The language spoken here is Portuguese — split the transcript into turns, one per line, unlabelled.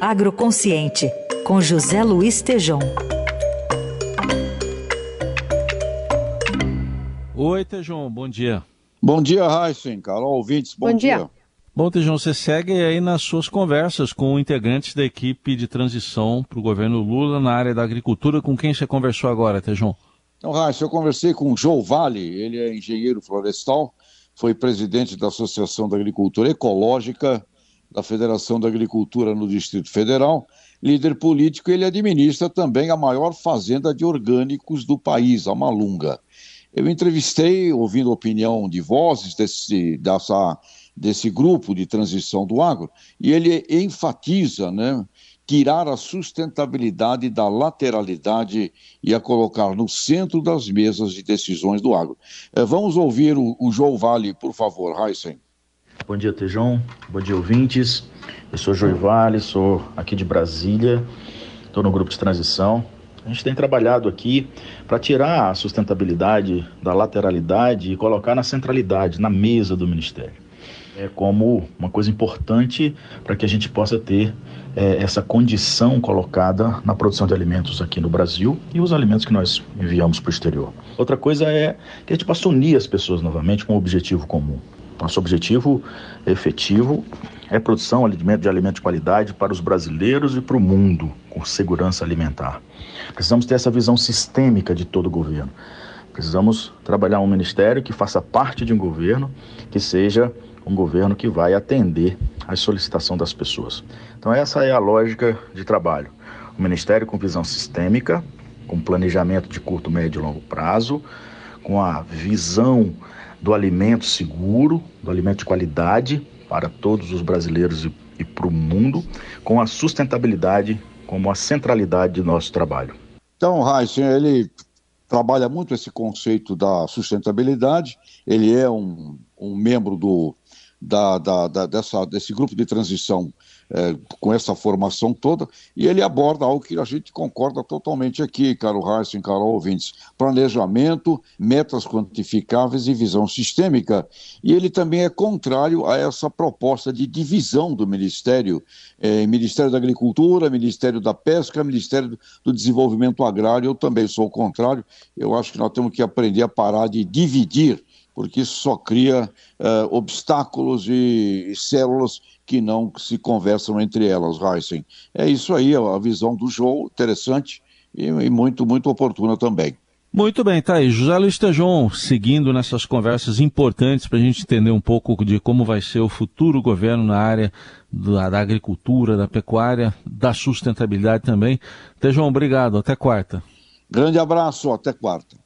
Agroconsciente, com José Luiz Tejom.
Oi, Tejom, bom dia.
Bom dia, Heisen, Carol, ouvintes, bom, bom dia. dia.
Bom, Tejão, você segue aí nas suas conversas com integrantes da equipe de transição para o governo Lula na área da agricultura. Com quem você conversou agora, Tejão?
Então, Raíssa, eu conversei com o João Vale, ele é engenheiro florestal, foi presidente da Associação da Agricultura Ecológica da Federação da Agricultura no Distrito Federal, líder político, ele administra também a maior fazenda de orgânicos do país, a Malunga. Eu entrevistei, ouvindo a opinião de vozes desse, dessa desse grupo de transição do agro, e ele enfatiza, né, tirar a sustentabilidade da lateralidade e a colocar no centro das mesas de decisões do agro. É, vamos ouvir o, o João Vale, por favor, Heisen.
Bom dia, Tejão. Bom dia, ouvintes. Eu sou João Vale, sou aqui de Brasília, estou no grupo de transição. A gente tem trabalhado aqui para tirar a sustentabilidade da lateralidade e colocar na centralidade, na mesa do Ministério é, como uma coisa importante para que a gente possa ter é, essa condição colocada na produção de alimentos aqui no Brasil e os alimentos que nós enviamos para o exterior. Outra coisa é que a gente possa unir as pessoas novamente com um objetivo comum. Nosso objetivo efetivo é produção de alimentos de qualidade para os brasileiros e para o mundo, com segurança alimentar. Precisamos ter essa visão sistêmica de todo o governo. Precisamos trabalhar um ministério que faça parte de um governo que seja um governo que vai atender às solicitações das pessoas. Então, essa é a lógica de trabalho. O Ministério com visão sistêmica, com planejamento de curto, médio e longo prazo, com a visão do alimento seguro, do alimento de qualidade para todos os brasileiros e, e para o mundo, com a sustentabilidade como a centralidade de nosso trabalho.
Então, Raíssen, ele trabalha muito esse conceito da sustentabilidade, ele é um, um membro do da, da, da, dessa, desse grupo de transição é, com essa formação toda, e ele aborda algo que a gente concorda totalmente aqui, caro Heisen, caro ouvintes: planejamento, metas quantificáveis e visão sistêmica. E ele também é contrário a essa proposta de divisão do Ministério, é, Ministério da Agricultura, Ministério da Pesca, Ministério do Desenvolvimento Agrário. Eu também sou o contrário. Eu acho que nós temos que aprender a parar de dividir porque isso só cria uh, obstáculos e, e, células que não se conversam entre elas, Heisen. É isso aí, a visão do João, interessante e, e muito, muito oportuna também.
Muito bem, tá aí. José Luiz Tejon, seguindo nessas conversas importantes para a gente entender um pouco de como vai ser o futuro governo na área da, da agricultura, da pecuária, da sustentabilidade também. Tejon, obrigado. Até quarta.
Grande abraço, até quarta.